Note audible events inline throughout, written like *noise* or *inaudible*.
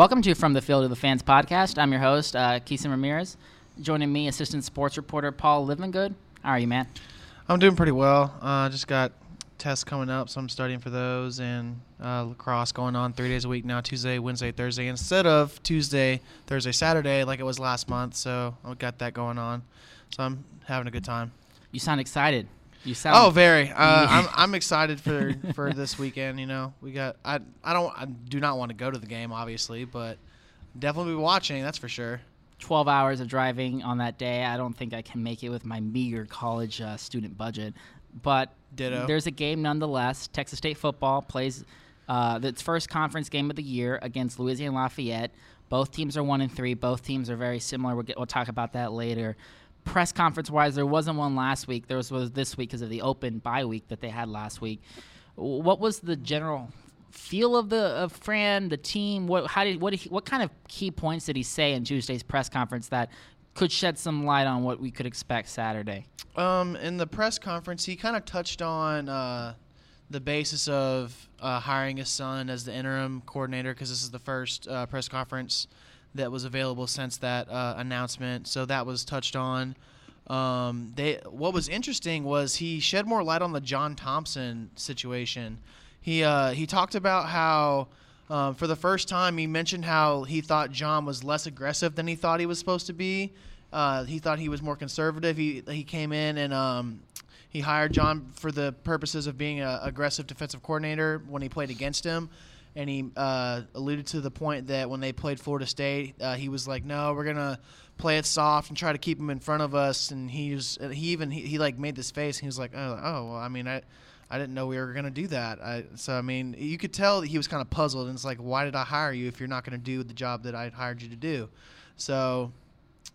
Welcome to From the Field of the Fans podcast. I'm your host, uh, Keeson Ramirez. Joining me, assistant sports reporter Paul Livingood. How are you, man? I'm doing pretty well. Uh, just got tests coming up, so I'm studying for those, and uh, lacrosse going on three days a week now Tuesday, Wednesday, Thursday, instead of Tuesday, Thursday, Saturday, like it was last month. So I've got that going on. So I'm having a good time. You sound excited. You sound. Oh, very. Uh, I'm *laughs* I'm excited for for this weekend. You know, we got. I I don't. I do not want to go to the game, obviously, but definitely be watching. That's for sure. 12 hours of driving on that day. I don't think I can make it with my meager college uh, student budget. But Ditto. there's a game nonetheless. Texas State football plays uh, its first conference game of the year against Louisiana Lafayette. Both teams are one and three. Both teams are very similar. We'll, get, we'll talk about that later. Press conference wise, there wasn't one last week. There was, was this week because of the open bye week that they had last week. What was the general feel of the of Fran, the team? What how did what what kind of key points did he say in Tuesday's press conference that could shed some light on what we could expect Saturday? Um, in the press conference, he kind of touched on uh, the basis of uh, hiring his son as the interim coordinator because this is the first uh, press conference that was available since that uh, announcement. So that was touched on. Um, they what was interesting was he shed more light on the John Thompson situation. He uh, he talked about how. Um, for the first time, he mentioned how he thought John was less aggressive than he thought he was supposed to be. Uh, he thought he was more conservative. He he came in and um, he hired John for the purposes of being an aggressive defensive coordinator when he played against him. And he uh, alluded to the point that when they played Florida State, uh, he was like, "No, we're gonna play it soft and try to keep him in front of us." And he was he even he, he like made this face. And he was like, "Oh, oh well, I mean, I." I didn't know we were going to do that. I, so, I mean, you could tell that he was kind of puzzled. And it's like, why did I hire you if you're not going to do the job that I hired you to do? So,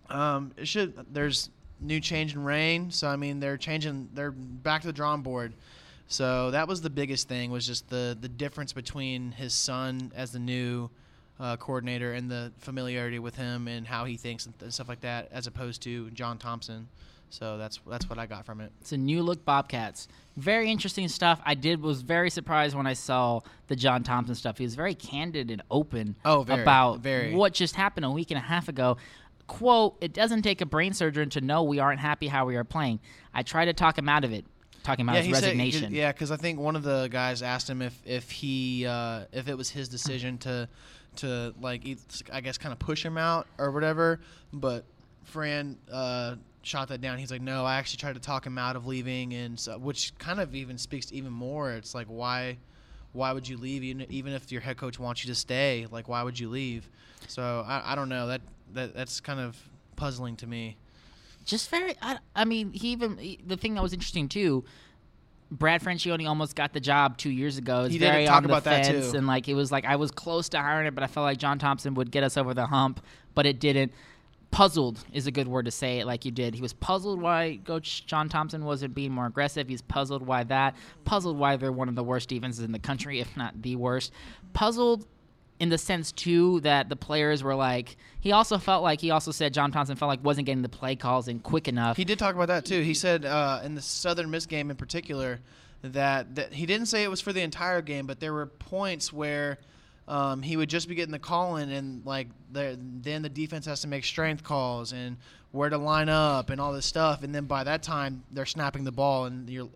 um, it should. There's new change in reign. So, I mean, they're changing. They're back to the drawing board. So that was the biggest thing was just the the difference between his son as the new uh, coordinator and the familiarity with him and how he thinks and th- stuff like that, as opposed to John Thompson. So that's that's what I got from it. It's a new look Bobcats. Very interesting stuff. I did was very surprised when I saw the John Thompson stuff. He was very candid and open Oh, very, about very. what just happened a week and a half ago. Quote, it doesn't take a brain surgeon to know we aren't happy how we are playing. I try to talk him out of it, talking about his he said- resignation. yeah, because I think one of the guys asked him if if he uh, if it was his decision to to like I guess kind of push him out or whatever. But Fran uh, shot that down. He's like, no, I actually tried to talk him out of leaving, and so, which kind of even speaks even more. It's like why why would you leave even even if your head coach wants you to stay? Like why would you leave? So I, I don't know that that that's kind of puzzling to me. Just very. I, I mean, he even he- the thing that was interesting too. Brad Franchione almost got the job two years ago. It's He did very talk on the about that, too. and like it was like I was close to hiring it, but I felt like John Thompson would get us over the hump, but it didn't. Puzzled is a good word to say it like you did. He was puzzled why Coach John Thompson wasn't being more aggressive. He's puzzled why that. Puzzled why they're one of the worst defenses in the country, if not the worst. Puzzled in the sense too that the players were like he also felt like he also said John Thompson felt like wasn't getting the play calls in quick enough. He did talk about that too. He said uh, in the Southern Miss game in particular that, that he didn't say it was for the entire game, but there were points where um, he would just be getting the call in, and like the, then the defense has to make strength calls and where to line up and all this stuff, and then by that time they're snapping the ball, and you're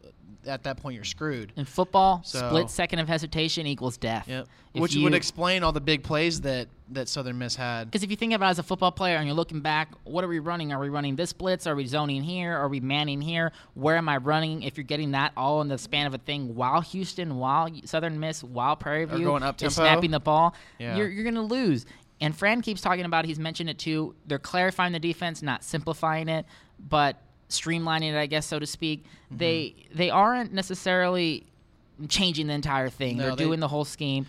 at that point you're screwed. in football, So- split second of hesitation equals death. Yep. Which you- would explain all the big plays that that Southern Miss had. Because if you think about it as a football player and you're looking back, what are we running? Are we running this blitz? Are we zoning here? Are we manning here? Where am I running? If you're getting that all in the span of a thing while Houston, while Southern Miss, while Prairie View going up is tempo. snapping the ball, Yeah. you're, you're going to lose. And Fran keeps talking about, he's mentioned it too, they're clarifying the defense, not simplifying it, but streamlining it, I guess, so to speak. Mm-hmm. They they aren't necessarily changing the entire thing. No, they're they- doing the whole scheme.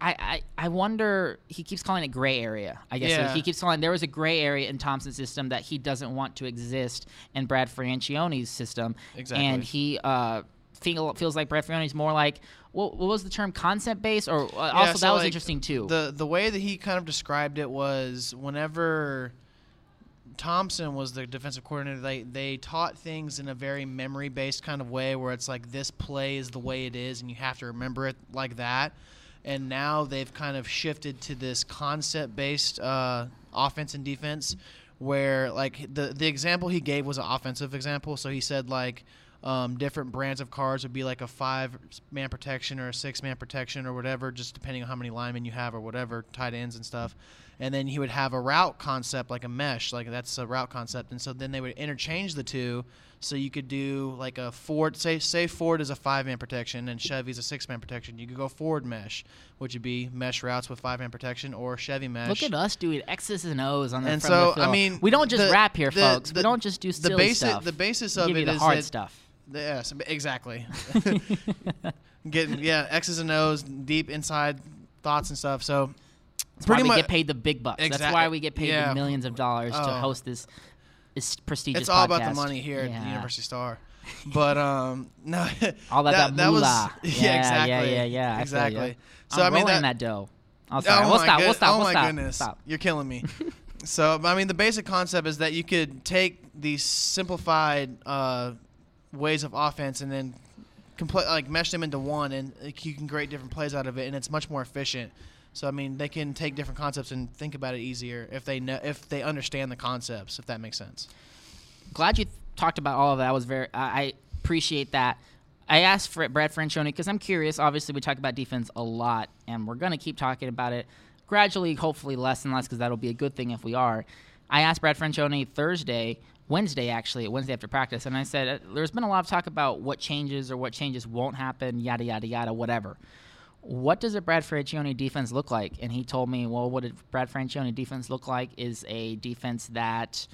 I, I, I wonder he keeps calling it gray area. I guess Yeah. he keeps calling there was a gray area in Thompson's system that he doesn't want to exist in Brad Franchione's system. Exactly. And he uh feel, feels like Brad is more like what, what was the term concept based or uh, Yeah, also so, that was like, interesting too. The the way that he kind of described it was whenever Thompson was the defensive coordinator, they they taught things in a very memory based kind of way where it's like this play is the way it is and you have to remember it like that. and now they've kind of shifted to this concept-based uh, offense and defense, where like the the example he gave was an offensive example. So he said like. Um, different brands of cards would be like a five man protection or a six man protection or whatever, just depending on how many linemen you have or whatever, tight ends and stuff. And then he would have a route concept like a mesh, like that's a route concept. And so then they would interchange the two. So you could do like a Ford, say say Ford is a five man protection and Chevy's a six man protection. You could go Ford mesh, which would be mesh routes with five man protection, or Chevy mesh. Look at us doing X's and O's on the And front of so, the I mean, we don't just the- rap here, the- folks. we don't just do the silly basis stuff. the basis of it the is hard that stuff. Yes, exactly. *laughs* Getting yeah, X's and O's, deep inside thoughts and stuff. So That's why pretty we much get paid the big bucks. That's why we get paid yeah. the millions of dollars to Oh. host this, this prestigious. it's all about the money here at the University Star. *laughs* But um, no, *laughs* All about that, that was yeah, yeah, exactly, yeah, yeah, yeah. Exactly. So I'm I mean that, that dough. Oh, sorry. Oh we'll my stop. We'll stop. Oh we'll my stop. goodness, Stop. you're killing me. so I mean, the basic concept is that you could take these simplified uh, ways of offense and then complete like mesh them into one, and like, you can create different plays out of it, and it's much more efficient. So I mean, they can take different concepts and think about it easier if they know if they understand the concepts. If that makes sense. glad you talked about all of that. I was very. I appreciate that. I asked for Brad Franchione because I'm curious. Obviously, we talk about defense a lot, and we're going to keep talking about it gradually, hopefully less and less, because that'll be a good thing if we are. I asked Brad Franchione Thursday, Wednesday actually, Wednesday after practice, and I said uh, there's been a lot of talk about what changes or what changes won't happen, yada yada yada, whatever. What does a Brad Franchione defense look like? And he told me, well, what a Brad Franchione defense look like is a defense that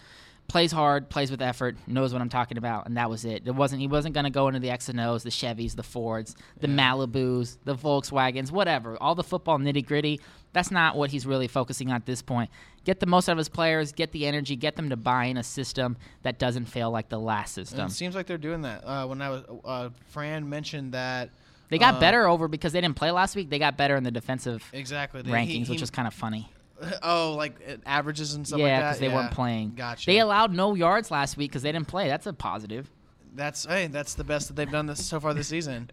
plays hard, plays with effort, knows what I'm talking about, and that was it. It wasn't he wasn't going to go into the X and O's, the Chevys, the Fords, the Malibus, the Volkswagens, whatever, all the football nitty gritty. That's not what he's really focusing on at this point. Get the most out of his players, get the energy, get them to buy in a system that doesn't fail like the last system. it seems like they're doing that. Uh, when I was, uh, Fran mentioned that They got um, better over because they didn't play last week. They got better in the defensive exactly rankings, he- he- which was kind of funny. *laughs* oh like uh, averages and stuff yeah, like that. because they weren't playing. Gotcha. They allowed no yards last week because they didn't play. That's a positive. That's hey, that's the best that they've done this so far this season.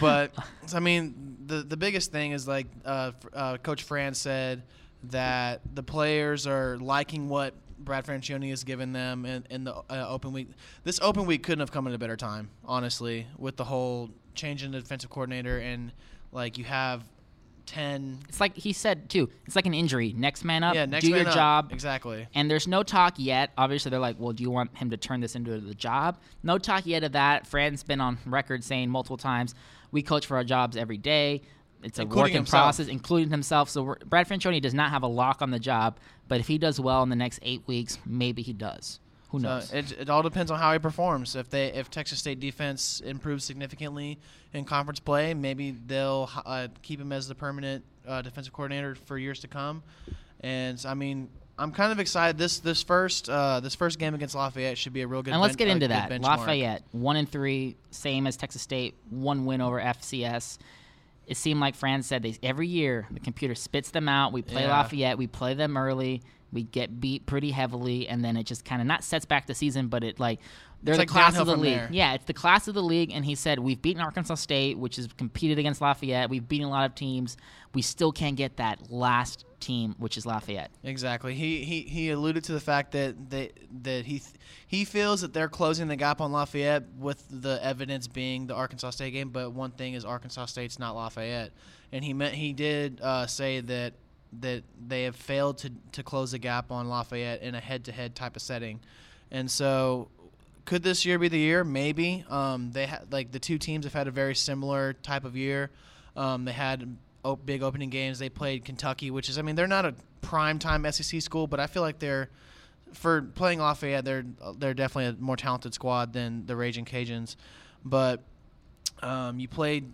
But I mean, the the biggest thing is like uh, uh, Coach Fran said that the players are liking what Brad Franchione has given them in, in the uh, open week. This open week couldn't have come at a better time, honestly, with the whole change in the defensive coordinator and like you have ten. It's like he said too. It's like an injury. Next man up. yeah, next do man your up. job. exactly. And there's no talk yet. Obviously, they're like, well, do you want him to turn this into the job? No talk yet of that. Fran's been on record saying multiple times, we coach for our jobs every day. It's a Including work in himself. process, including himself. So Brad Franchione does not have a lock on the job, but if he does well in the next eight weeks, maybe he does. Who So knows? it, it all depends on how he performs. If they if Texas State defense improves significantly in conference play, maybe they'll uh, keep him as the permanent uh, defensive coordinator for years to come. And I mean, I'm kind of excited. This this first uh, this first game against Lafayette should be a real good. and let's ben- get into that. Lafayette, one and three, same as Texas State, one win over FCS. It seemed like Fran said they every year the computer spits them out. We play Yeah. Lafayette, we play them early, we get beat pretty heavily, and then it just kind of not sets back the season, but it like they're It's the like class of the league. there. Yeah, it's the class of the league, and he said we've beaten Arkansas State, which has competed against Lafayette. We've beaten a lot of teams. We still can't get that last team, which is Lafayette. Exactly. He, he he alluded to the fact that that that he th- he feels that they're closing the gap on Lafayette with the evidence being the Arkansas State game. But one thing is Arkansas State's not Lafayette, and he meant he did uh, say that that they have failed to to close the gap on Lafayette in a head-to-head type of setting, and so. Could this year be the year? Maybe. Um, they ha- like the two teams have had a very similar type of year. Um, they had big opening games. They played Kentucky, which is, I mean, they're not a prime time SEC school, but I feel like they're for playing Lafayette. They're they're definitely a more talented squad than the Raging Cajuns. But um, you played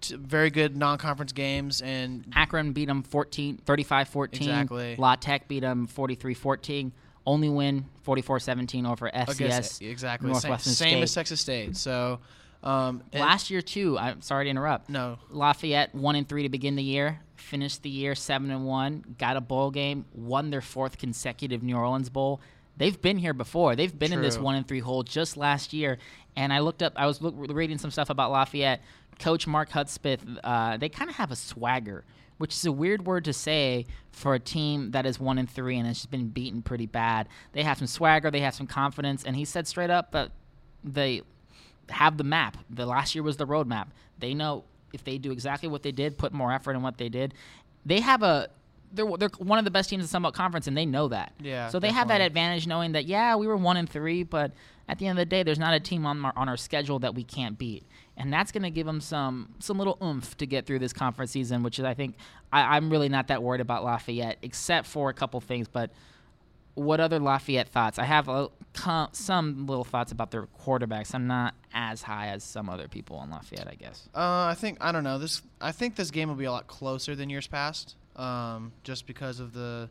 t- very good non-conference games, and Akron beat them 14, 35-14. Exactly. La Tech beat them 43-14. Only win 44-17 over FCS. exactly Northwestern same State. as Texas State. So um, Last year too. I'm sorry to interrupt. no, Lafayette one and three to begin the year. Finished the year seven and one. Got a bowl game. Won their fourth consecutive New Orleans bowl. They've been here before. They've been in this one and three hole just last year, And I looked up, I was look, reading some stuff about Lafayette. Coach Mark Hudspeth, uh, they kind of have a swagger, which is a weird word to say for a team that is one and three and has just been beaten pretty bad. They have some swagger, they have some confidence, and he said straight up that they have the map. The last year was the roadmap. They know if they do exactly what they did, put more effort in what they did, they have a they're they're one of the best teams in the Sun Belt Conference, and they know that. Yeah. So they have that advantage, knowing that yeah, we were one and three, but at the end of the day, there's not a team on our, on our schedule that we can't beat, and that's going to give them some some little oomph to get through this conference season, which is I think I, I'm really not that worried about Lafayette, except for a couple things, but. What other Lafayette thoughts? I have a, some little thoughts about their quarterbacks. I'm not as high as some other people in Lafayette, I guess. Uh, I think I don't know this. I think this game will be a lot closer than years past, um, just because of the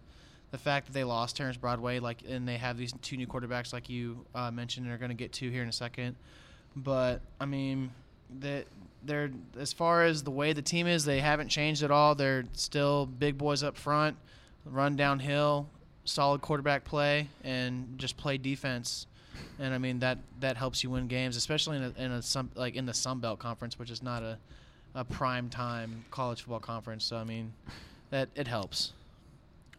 the fact that they lost Terrance Broadway, like, and they have these two new quarterbacks, like you uh, mentioned, and are going to get to here in a second. But I mean, that they're as far as the way the team is, they haven't changed at all. They're still big boys up front, run downhill, solid quarterback play, and just play defense. And I mean that that helps you win games, especially in a, in a some like in the Sun Belt Conference, which is not a a prime time college football conference. So I mean, that it helps.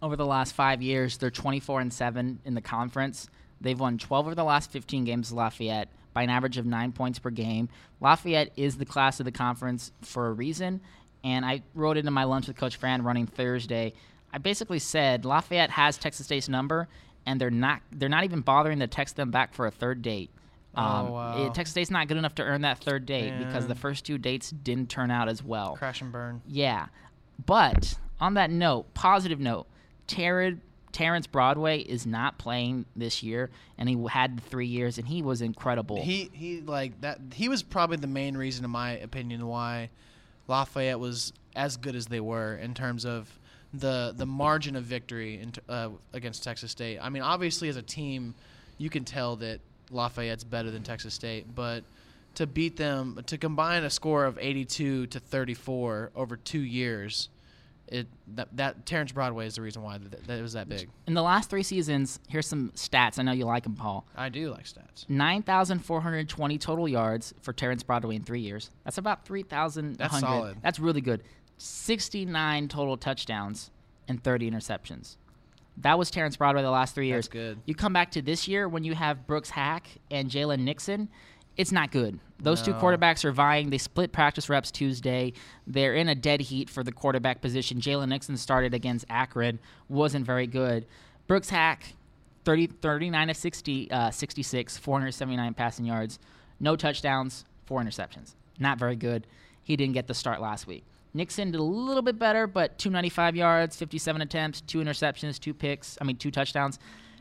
over the last five years, they're 24 and seven in the conference. They've won 12 of the last 15 games with Lafayette by an average of nine points per game. Lafayette is the class of the conference for a reason, and I wrote it in my lunch with Coach Fran running Thursday. I basically said Lafayette has Texas State's number, and they're not they're not even bothering to text them back for a third date. Oh, Um, wow. it- Texas State's not good enough to earn that third date because the first two dates didn't turn out as well. Crash and burn. Yeah. But on that note, positive note, Terrance, Terrance Broadway is not playing this year, and he had three years, and he was incredible. He he like that. He was probably the main reason, in my opinion, why Lafayette was as good as they were in terms of the the margin of victory in, uh, against Texas State. I mean, obviously, as a team, you can tell that Lafayette's better than Texas State, but to beat them, to combine a score of 82 to 34 over two years, it that, that Terrance Broadway is the reason why that, that it was that big. In the last three seasons, here's some stats. I know you like them, Paul. I do like stats. 9,420 total yards for Terrance Broadway in three years. That's about three thousand. That's solid. That's really good. 69 total touchdowns and 30 interceptions. That was Terrance Broadway the last three years. That's good. You come back to this year when you have Brooks Haack and Jalen Nixon, it's not good. Those two quarterbacks are vying. They split practice reps Tuesday. They're in a dead heat for the quarterback position. Jalen Nixon started against Akron, wasn't very good. Brooks Haack, 30, 39 of 60, uh, 66, 479 passing yards, no touchdowns, four interceptions. Not very good. He didn't get the start last week. Nixon did a little bit better, but 295 yards, 57 attempts, two interceptions, two picks. I mean, two touchdowns.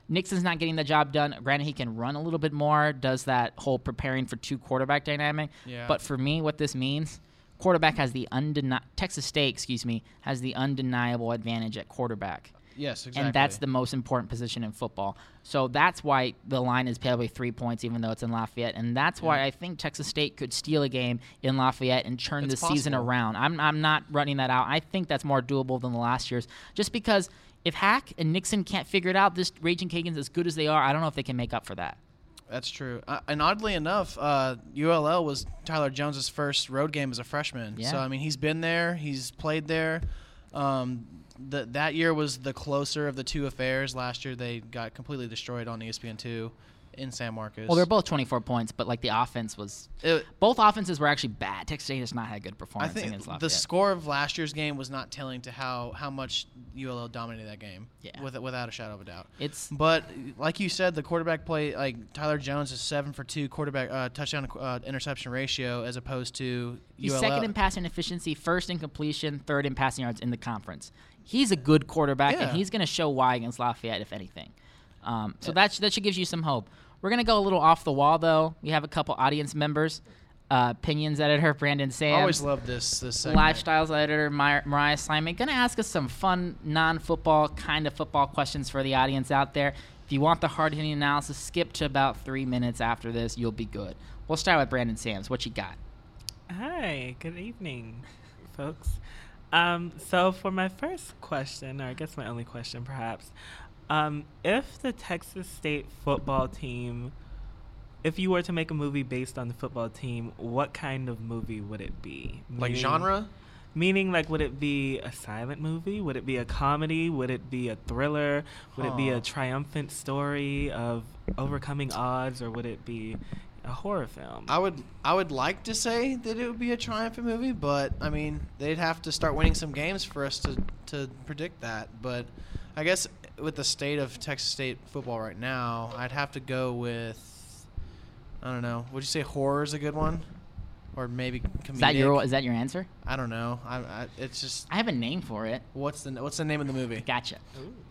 Nixon's not getting the job done. Granted, he can run a little bit more, does that whole preparing for two quarterback dynamic. Yeah. But for me, what this means, quarterback has the undeni- Texas State, excuse me, has the undeniable advantage at quarterback. Yes, exactly. And that's the most important position in football. So that's why the line is probably three points, even though it's in Lafayette. And that's why I think Texas State could steal a game in Lafayette and turn It's the season around. I'm, I'm not running that out. I think that's more doable than the last year's. Just because if Haack and Nixon can't figure it out, this Raging Cajuns, as good as they are, I don't know if they can make up for that. That's true. Uh, and oddly enough, uh, ULL was Tyler Jones's first road game as a freshman. Yeah. So I mean, he's been there. He's played there. Um, the, that year was the closer of the two affairs. Last year they got completely destroyed on ESPN two in San Marcos. Well, they're both 24 points, but like the offense was. It- Both offenses were actually bad. Texas State has not had good I performance think against the score of last year's game was not telling to how how much ULL dominated that game. Yeah. With, without a shadow of a doubt. it's But like you said, the quarterback play, like Tyler Jones is seven for two quarterback uh, touchdown uh, interception ratio, as opposed to He's ULL. second in passing efficiency, first in completion, third in passing yards in the conference. He's a good quarterback, and he's going to show why against Lafayette, if anything. Um, so that, sh- that should give you some hope. We're going to go a little off the wall, though. We have a couple audience members. Uh, opinions editor Brandon I Sams, always love this this segment. lifestyles editor Mar- Mariah Simon. Going to ask us some fun, non-football kind of football questions for the audience out there. If you want the hard-hitting analysis, skip to about three minutes after this. You'll be good. We'll start with Brandon Sams. What you got? Hi, good evening, folks. Um, so for my first question, or I guess my only question perhaps, um, if the Texas State football team if you were to make a movie based on the football team, what kind of movie would it be? Like Meaning- genre? Meaning, like, would it be a silent movie? Would it be a comedy? Would it be a thriller? Would it be a triumphant story of overcoming odds, or would it be a horror film? I would I would like to say that it would be a triumphant movie, but I mean they'd have to start winning some games for us to to predict that. But I guess with the state of Texas State football right now, I'd have to go with I don't know. Would you say horror is a good one, or maybe comedic? Is that your is that your answer? I don't know. I, I it's just I have a name for it. what's the what's the name of the movie? Gotcha.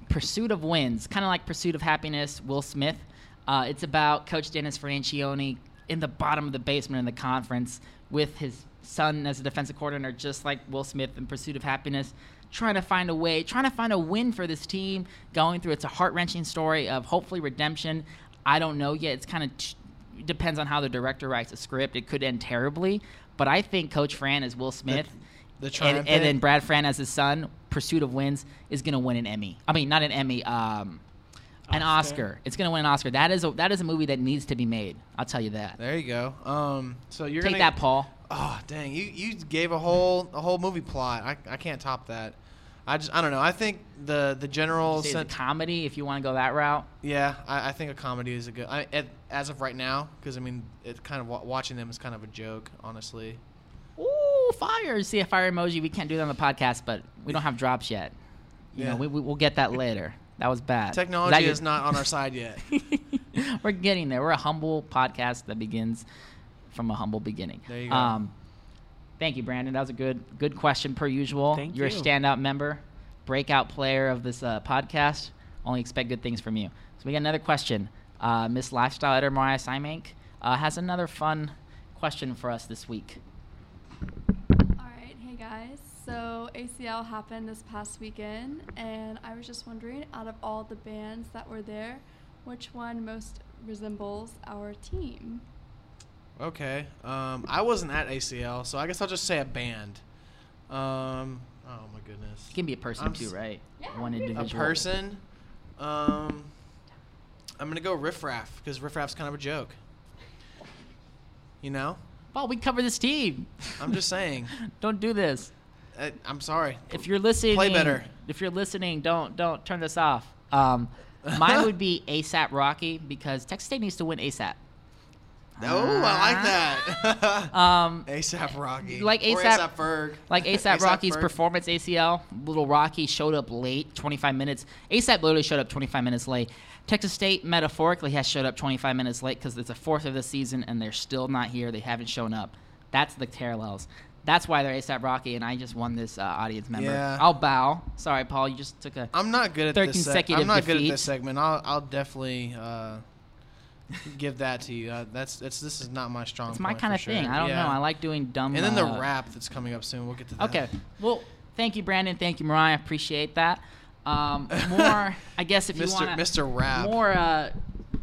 Pursuit of Wins, kind of like Pursuit of Happiness, Will Smith. Uh, it's about Coach Dennis Franchione in the bottom of the basement in the conference with his son as a defensive coordinator, just like Will Smith in Pursuit of Happiness, trying to find a way, trying to find a win for this team, going through. It's a heart wrenching story of hopefully redemption. I don't know yet. It's kind of t- depends on how the director writes the script. It could end terribly, but I think Coach Fran as Will Smith. The and, and then Brad Fran as his son, Pursuit of Wins, is going to win an Emmy. I mean, not an Emmy, um, an Oscar? It's going to win an Oscar. That is a, that is a movie that needs to be made. I'll tell you that. there you go. Um, so you're Take gonna that, Paul. Oh dang! You you gave a whole a whole movie plot. I, I can't top that. I just I don't know. I think the the general Say it's comedy if you want to go that route. Yeah, I, I think a comedy is a good. I, at, as of right now, because I mean, it kind of watching them is kind of a joke, honestly. Ooh, fire! See a fire emoji. We can't do that on the podcast, but we don't have drops yet. You Yeah. know, we, we, we'll get that later. That was bad. Technology that your- is not on our side yet. *laughs* We're getting there. We're a humble podcast that begins from a humble beginning. There you go. Um, thank you, Brandon. That was a good good question per usual. Thank You're you. a standout member, breakout player of this uh, podcast. Only expect good things from you. So we got another question. Uh, Miss Lifestyle Editor Mariah Simank uh, has another fun question for us this week. All right, hey guys. So ACL happened this past weekend, and I was just wondering, out of all the bands that were there, which one most resembles our team? okay. Um, I wasn't at ACL, so I guess I'll just say a band. Um, oh my goodness. It can be a person I'm too, s- right? Yeah, One it can be. A person. Um, I'm gonna go Riff Raff because Riff Raff's kind of a joke. You know, Well, we cover this team. I'm just saying. *laughs* don't do this. I, I'm sorry. if you're listening, Play better. If you're listening, don't don't turn this off. Um, mine would be *laughs* ASAP Rocky because Texas State needs to win ASAP. Oh, I like that. *laughs* Um, ASAP Rocky. Like ASAP Ferg. like ASAP *laughs* Rocky's Ferg. performance ACL, little Rocky showed up late, 25 minutes. ASAP literally showed up 25 minutes late. Texas State metaphorically has showed up 25 minutes late because it's a fourth of the season and they're still not here. They haven't shown up. That's the parallels. That's why they're ASAP Rocky, and I just won this uh, audience member. Yeah. I'll bow. Sorry, Paul. You just took a. I'm not good at Third this. seg- I'm not good at this segment. I'll, I'll definitely uh, give that to you. Uh, that's that's this is not my strong. It's my kind of sure. thing. I don't Yeah. know. I like doing dumb. And then the uh, rap that's coming up soon. We'll get to that. Okay. Well, thank you, Brandon. Thank you, Mariah. Appreciate that. Um, more, I guess, if you Mr. want Mr. Rap. more, uh,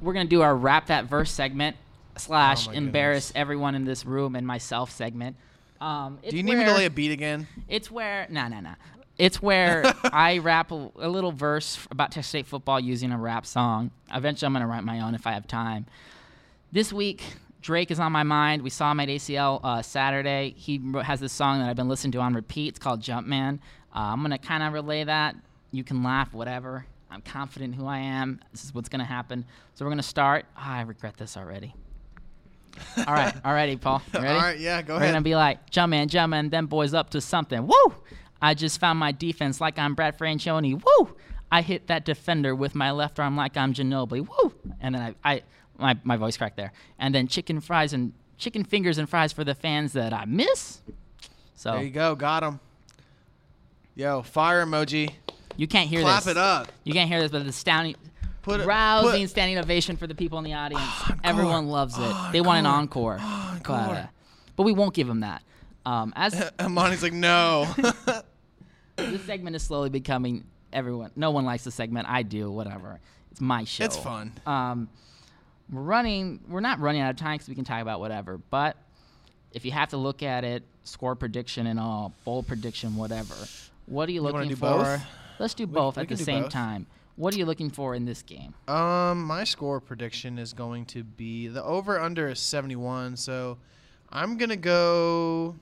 we're gonna do our rap that verse segment slash Oh embarrass goodness. everyone in this room and myself segment. Um, it's Do you need me to lay a beat again? It's where no no no. It's where *laughs* I rap a, a little verse about Texas State football using a rap song. Eventually, I'm gonna write my own if I have time. This week, Drake is on my mind. We saw him at ACL uh, Saturday. He has this song that I've been listening to on repeat. It's called Jumpman. Uh, I'm gonna kind of relay that. You can laugh, whatever. I'm confident who I am. This is what's gonna happen. So we're gonna start. Ah, I regret this already. All right, all righty, Paul. *laughs* You ready? All right, yeah, go ahead. We're ahead. gonna be like, Jumpman, Jumpman, them boys up to something. Woo! I just found my defense like I'm Brad Franchione. Woo! I hit that defender with my left arm like I'm Ginobili. Woo! And then I, I my, my voice cracked there. And then chicken fries and chicken fingers and fries for the fans that I miss. So there you go. Got him. Yo, fire emoji. You can't hear Clap this. it up. You can't hear this, but the astounding, Put rousing put- standing ovation for the people in the audience. Encore. Everyone loves it. They want an encore. Encore. But, uh, but we won't give them that. Um, as *laughs* Amani's like, no. *laughs* this segment is slowly becoming everyone. No one likes the segment. I do. Whatever. It's my show. It's fun. Um, we're running. We're not running out of time because we can talk about whatever. But if you have to look at it, score prediction and all, bowl prediction, whatever. What are you wanna looking for? both? Let's do both we at the same both. time. What are you looking for in this game? Um, my score prediction is going to be the over under is 71. So I'm gonna go.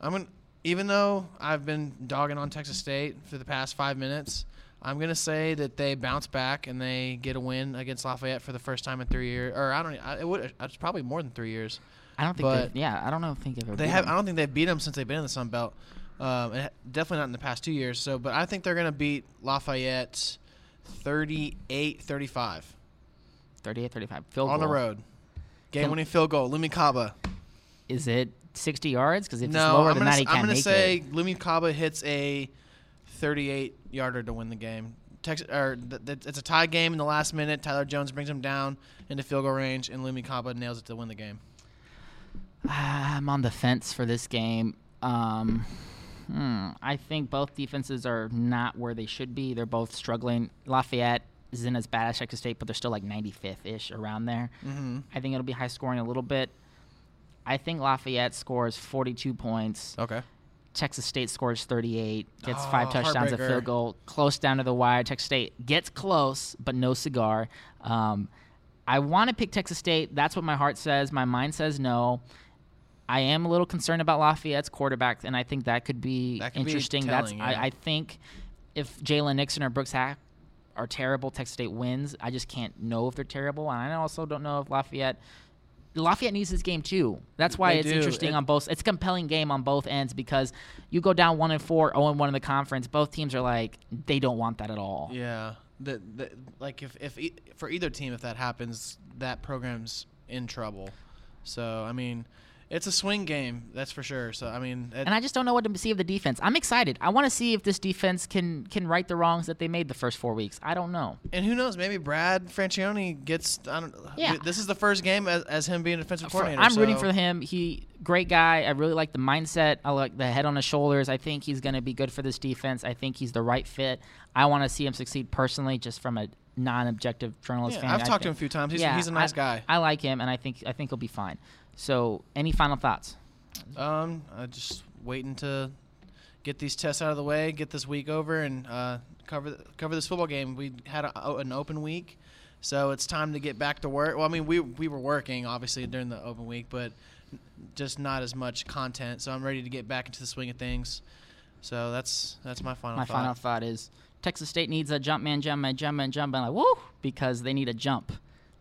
I'm gonna even though I've been dogging on Texas State for the past five minutes. I'm gonna say that they bounce back and they get a win against Lafayette for the first time in three years, or I don't. I, it would. It's probably more than three years. I don't think. But they, yeah, I don't know. Think they've ever They beat have. them. I don't think they've beat them since they've been in the Sun Belt. Um, definitely not in the past two years. So, but I think they're gonna beat Lafayette 38-35 38 35. Field on the goal. road. Can- Game-winning field goal, Lumi Kaba. Is it 60 yards? Because if it's No, lower I'm than gonna, that, he s- can't I'm gonna make say it. Lumi Kaba hits a 38 yarder to win the game. Texas, or th- th- it's a tie game in the last minute. Tyler Jones brings him down into field goal range, and Lumi Kaba nails it to win the game. Ah, *sighs* I'm on the fence for this game. Um, hmm, I think both defenses are not where they should be. They're both struggling. Lafayette isn't as bad as Texas State, but they're still like 95th ish around there. Mm-hmm. I think it'll be high scoring a little bit. I think Lafayette scores 42 points. Okay. Texas State scores 38, gets Oh, five touchdowns, a field goal, close down to the wire. Texas State gets close, but no cigar. Um, I want to pick Texas State. That's what my heart says. My mind says no. I am a little concerned about Lafayette's quarterback, and I think that could be That could be interesting. That's telling, I. I think if Jalen Nixon or Brooks Haack are terrible, Texas State wins. I just can't know if they're terrible, and I also don't know if Lafayette. Lafayette needs this game too. That's why They it's do. interesting It- on both. It's a compelling game on both ends because you go down one and four, zero and one in the conference. Both teams are like they don't want that at all. Yeah. The, the, like if, if e- for either team if that happens, that program's in trouble. So I mean, it's a swing game, that's for sure. So I mean, And I just don't know what to see of the defense. I'm excited. I want to see if this defense can can right the wrongs that they made the first four weeks. I don't know. and who knows? Maybe Brad Franchione gets. I don't. Yeah. This is the first game as, as him being a defensive coordinator. I'm rooting for him. He great guy. I really like the mindset. I like the head on his shoulders. I think he's going to be good for this defense. I think he's the right fit. I want to see him succeed personally, just from a non-objective journalist Yeah, fan. I've I talked to him a few times. He's, yeah, he's a nice I- guy. I like him, and I think I think he'll be fine. So, any final thoughts? Um, I just waiting to get these tests out of the way, get this week over, and uh, cover cover this football game. We had a, an open week, so it's time to get back to work. Well, I mean, we we were working obviously during the open week, but just not as much content. So I'm ready to get back into the swing of things. So that's that's my final My thought. final thought is Texas State needs a jump man, jump man, jump man, jump man, like woo, because they need a jump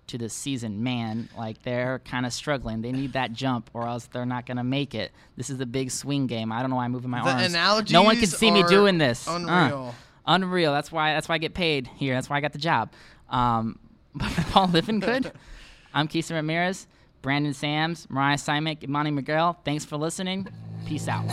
to the season. Man, like they're kind of struggling. They need that jump, or else they're not gonna make it. This is a big swing game. I don't know why I'm moving my the arms. analogies no one can see me doing this. Uh, Unreal. unreal. That's why. That's why I get paid here. That's why I got the job. Um, *laughs* but for Paul Livingood, *laughs* I'm Keith Ramirez, Brandon Sams, Mariah Simek, Imani Miguel. Thanks for listening. Peace out.